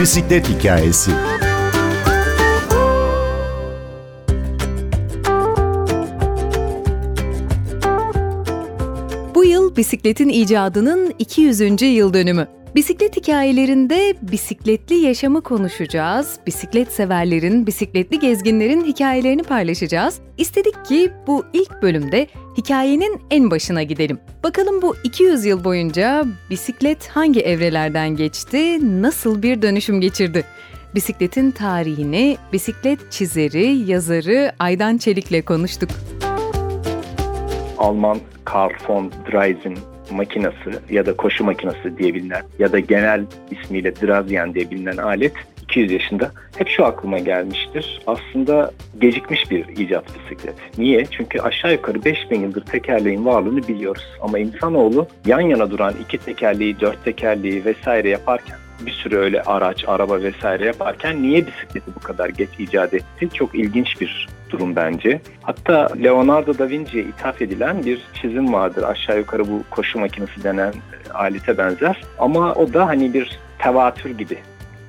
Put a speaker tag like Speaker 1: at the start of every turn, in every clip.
Speaker 1: bisiklet hikayesi.
Speaker 2: Bisikletin icadının 200. yıl dönümü. Bisiklet hikayelerinde bisikletli yaşamı konuşacağız. Bisiklet severlerin, bisikletli gezginlerin hikayelerini paylaşacağız. İstedik ki bu ilk bölümde hikayenin en başına gidelim. Bakalım bu 200 yıl boyunca bisiklet hangi evrelerden geçti, nasıl bir dönüşüm geçirdi? Bisikletin tarihini bisiklet çizeri, yazarı Aydan Çelik'le konuştuk.
Speaker 3: Alman Karl von Dreisen makinası ya da koşu makinası diye bilinen ya da genel ismiyle Drazian diye bilinen alet 200 yaşında. Hep şu aklıma gelmiştir. Aslında gecikmiş bir icat bisiklet. Niye? Çünkü aşağı yukarı 5000 yıldır tekerleğin varlığını biliyoruz. Ama insanoğlu yan yana duran iki tekerleği, dört tekerleği vesaire yaparken bir sürü öyle araç, araba vesaire yaparken niye bisikleti bu kadar geç icat etti? Çok ilginç bir durum bence. Hatta Leonardo da Vinci'ye ithaf edilen bir çizim vardır. Aşağı yukarı bu koşu makinesi denen alete benzer. Ama o da hani bir tevatür gibi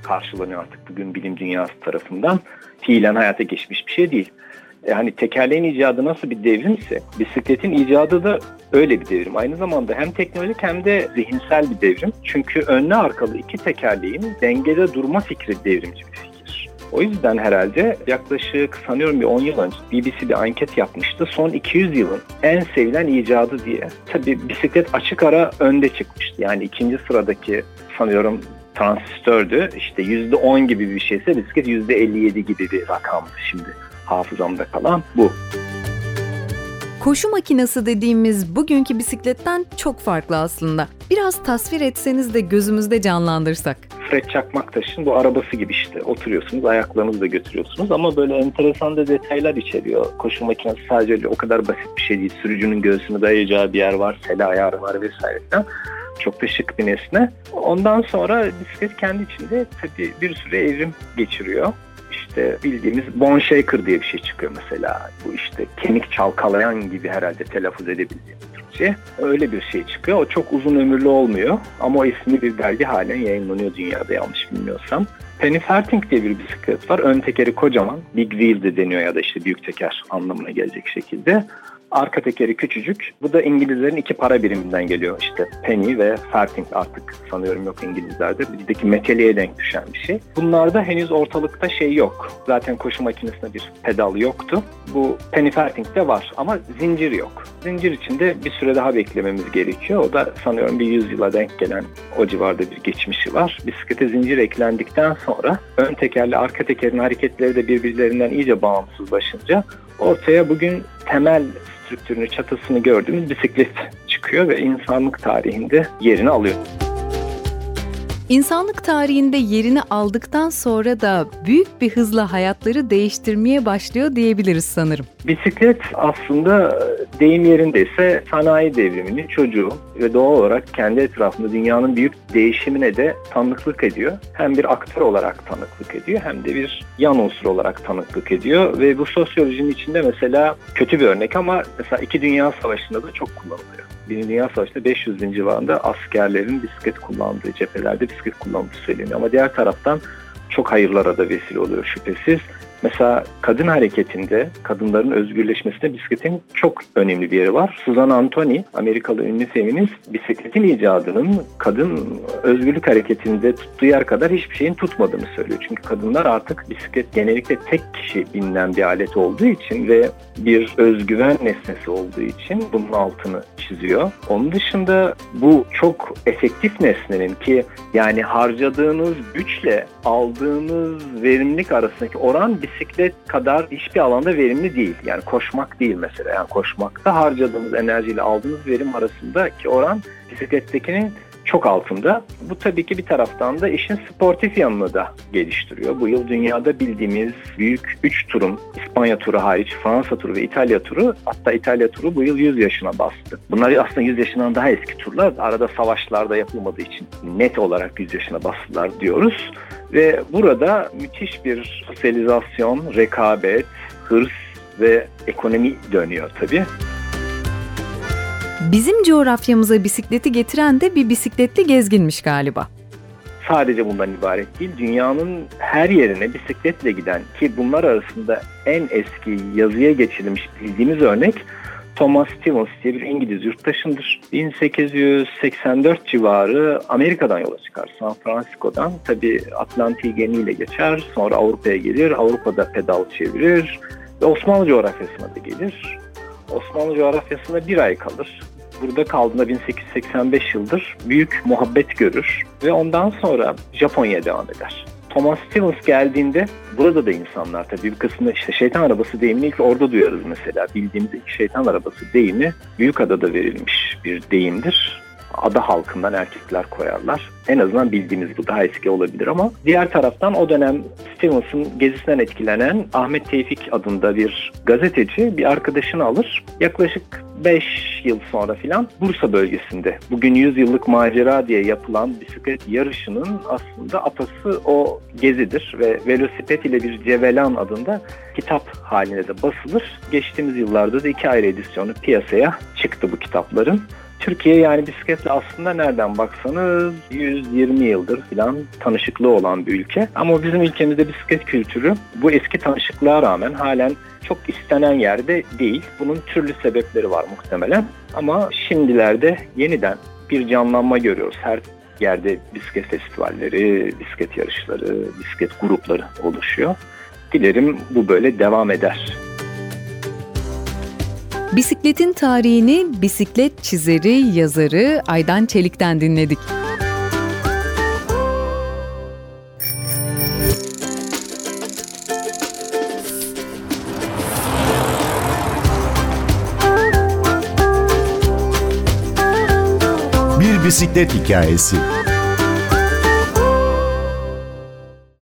Speaker 3: karşılanıyor artık bugün bilim dünyası tarafından. Fiilen hayata geçmiş bir şey değil. E hani tekerleğin icadı nasıl bir devrimse bisikletin icadı da öyle bir devrim. Aynı zamanda hem teknolojik hem de zihinsel bir devrim. Çünkü önlü arkalı iki tekerleğin dengede durma fikri devrimci bir fikir. O yüzden herhalde yaklaşık sanıyorum bir 10 yıl önce BBC bir anket yapmıştı. Son 200 yılın en sevilen icadı diye. Tabii bisiklet açık ara önde çıkmıştı. Yani ikinci sıradaki sanıyorum transistördü. İşte %10 gibi bir şeyse bisiklet %57 gibi bir rakamdı şimdi hafızamda kalan bu.
Speaker 2: Koşu makinesi dediğimiz bugünkü bisikletten çok farklı aslında. Biraz tasvir etseniz de gözümüzde canlandırsak.
Speaker 3: Fred Çakmaktaş'ın bu arabası gibi işte. Oturuyorsunuz, ayaklarınızı da götürüyorsunuz ama böyle enteresan da detaylar içeriyor. Koşu makinesi sadece öyle o kadar basit bir şey değil. Sürücünün göğsünü dayayacağı bir yer var, sele ayarı var vesaire. Çok da şık bir nesne. Ondan sonra bisiklet kendi içinde tabii bir süre evrim geçiriyor işte bildiğimiz bone shaker diye bir şey çıkıyor mesela. Bu işte kemik çalkalayan gibi herhalde telaffuz edebildiğimiz Türkçe. Öyle bir şey çıkıyor. O çok uzun ömürlü olmuyor ama o ismi bir belge halen yayınlanıyor dünyada yanlış bilmiyorsam. Penny Farthing diye bir bisiklet var. Ön tekeri kocaman. Big wheel de deniyor ya da işte büyük teker anlamına gelecek şekilde. Arka tekeri küçücük. Bu da İngilizlerin iki para biriminden geliyor. İşte penny ve farthing artık sanıyorum yok İngilizlerde. Bizdeki meteliğe denk düşen bir şey. Bunlarda henüz ortalıkta şey yok. Zaten koşu makinesinde bir pedal yoktu. Bu penny farthing'de var ama zincir yok. Zincir içinde bir süre daha beklememiz gerekiyor. O da sanıyorum bir yüzyıla denk gelen o civarda bir geçmişi var. Bisiklete zincir eklendikten sonra ön tekerle arka tekerin hareketleri de birbirlerinden iyice bağımsızlaşınca ortaya bugün temel strüktürünü, çatısını gördüğümüz bisiklet çıkıyor ve insanlık tarihinde yerini alıyor.
Speaker 2: İnsanlık tarihinde yerini aldıktan sonra da büyük bir hızla hayatları değiştirmeye başlıyor diyebiliriz sanırım.
Speaker 3: Bisiklet aslında deyim yerindeyse sanayi devriminin çocuğu ve doğal olarak kendi etrafında dünyanın büyük değişimine de tanıklık ediyor. Hem bir aktör olarak tanıklık ediyor hem de bir yan unsur olarak tanıklık ediyor ve bu sosyolojinin içinde mesela kötü bir örnek ama mesela iki dünya savaşında da çok kullanılıyor. Birinci Dünya Savaşı'nda 500 bin civarında askerlerin bisiklet kullandığı, cephelerde bisiklet kullandığı söyleniyor. Ama diğer taraftan çok hayırlara da vesile oluyor şüphesiz. Mesela kadın hareketinde kadınların özgürleşmesinde bisikletin çok önemli bir yeri var. Susan Anthony, Amerikalı ünlü feminist, bisikletin icadının kadın özgürlük hareketinde tuttuğu yer kadar hiçbir şeyin tutmadığını söylüyor. Çünkü kadınlar artık bisiklet genellikle tek kişi binilen bir alet olduğu için ve bir özgüven nesnesi olduğu için bunun altını çiziyor. Onun dışında bu çok efektif nesnenin ki yani harcadığınız güçle aldığınız verimlilik arasındaki oran bisiklet kadar hiçbir alanda verimli değil. Yani koşmak değil mesela. Yani koşmakta harcadığınız enerjiyle aldığınız verim arasındaki oran bisiklettekinin çok altında. Bu tabii ki bir taraftan da işin sportif yanını da geliştiriyor. Bu yıl dünyada bildiğimiz büyük 3 turun İspanya turu hariç Fransa turu ve İtalya turu hatta İtalya turu bu yıl 100 yaşına bastı. Bunlar aslında 100 yaşından daha eski turlar. Arada savaşlarda yapılmadığı için net olarak 100 yaşına bastılar diyoruz. Ve burada müthiş bir sosyalizasyon, rekabet, hırs ve ekonomi dönüyor tabii.
Speaker 2: Bizim coğrafyamıza bisikleti getiren de bir bisikletli gezginmiş galiba.
Speaker 3: sadece bundan ibaret değil. Dünyanın her yerine bisikletle giden ki bunlar arasında en eski yazıya geçirilmiş bildiğimiz örnek Thomas Stevens diye bir İngiliz yurttaşındır. 1884 civarı Amerika'dan yola çıkar. San Francisco'dan tabi Atlantik gemiyle geçer. Sonra Avrupa'ya gelir. Avrupa'da pedal çevirir. Ve Osmanlı coğrafyasına da gelir. Osmanlı coğrafyasında bir ay kalır. Burada kaldığında 1885 yıldır büyük muhabbet görür ve ondan sonra Japonya'ya devam eder. Thomas Stevens geldiğinde burada da insanlar tabii bir kısmı işte şeytan arabası deyimini ilk orada duyarız mesela. Bildiğimiz ilk şeytan arabası deyimi Büyükada'da verilmiş bir deyimdir ada halkından erkekler koyarlar. En azından bildiğimiz bu daha eski olabilir ama diğer taraftan o dönem Stevens'ın gezisinden etkilenen Ahmet Tevfik adında bir gazeteci bir arkadaşını alır. Yaklaşık 5 yıl sonra filan Bursa bölgesinde bugün 100 yıllık macera diye yapılan bisiklet yarışının aslında atası o gezidir ve Velosiped ile bir Cevelan adında kitap haline de basılır. Geçtiğimiz yıllarda da iki ayrı edisyonu piyasaya çıktı bu kitapların. Türkiye yani bisikletle aslında nereden baksanız 120 yıldır falan tanışıklığı olan bir ülke. Ama bizim ülkemizde bisiklet kültürü bu eski tanışıklığa rağmen halen çok istenen yerde değil. Bunun türlü sebepleri var muhtemelen. Ama şimdilerde yeniden bir canlanma görüyoruz. Her yerde bisiklet festivalleri, bisiklet yarışları, bisiklet grupları oluşuyor. Dilerim bu böyle devam eder.
Speaker 2: Bisikletin tarihini bisiklet çizeri, yazarı Aydan Çelik'ten dinledik.
Speaker 1: Bir bisiklet hikayesi.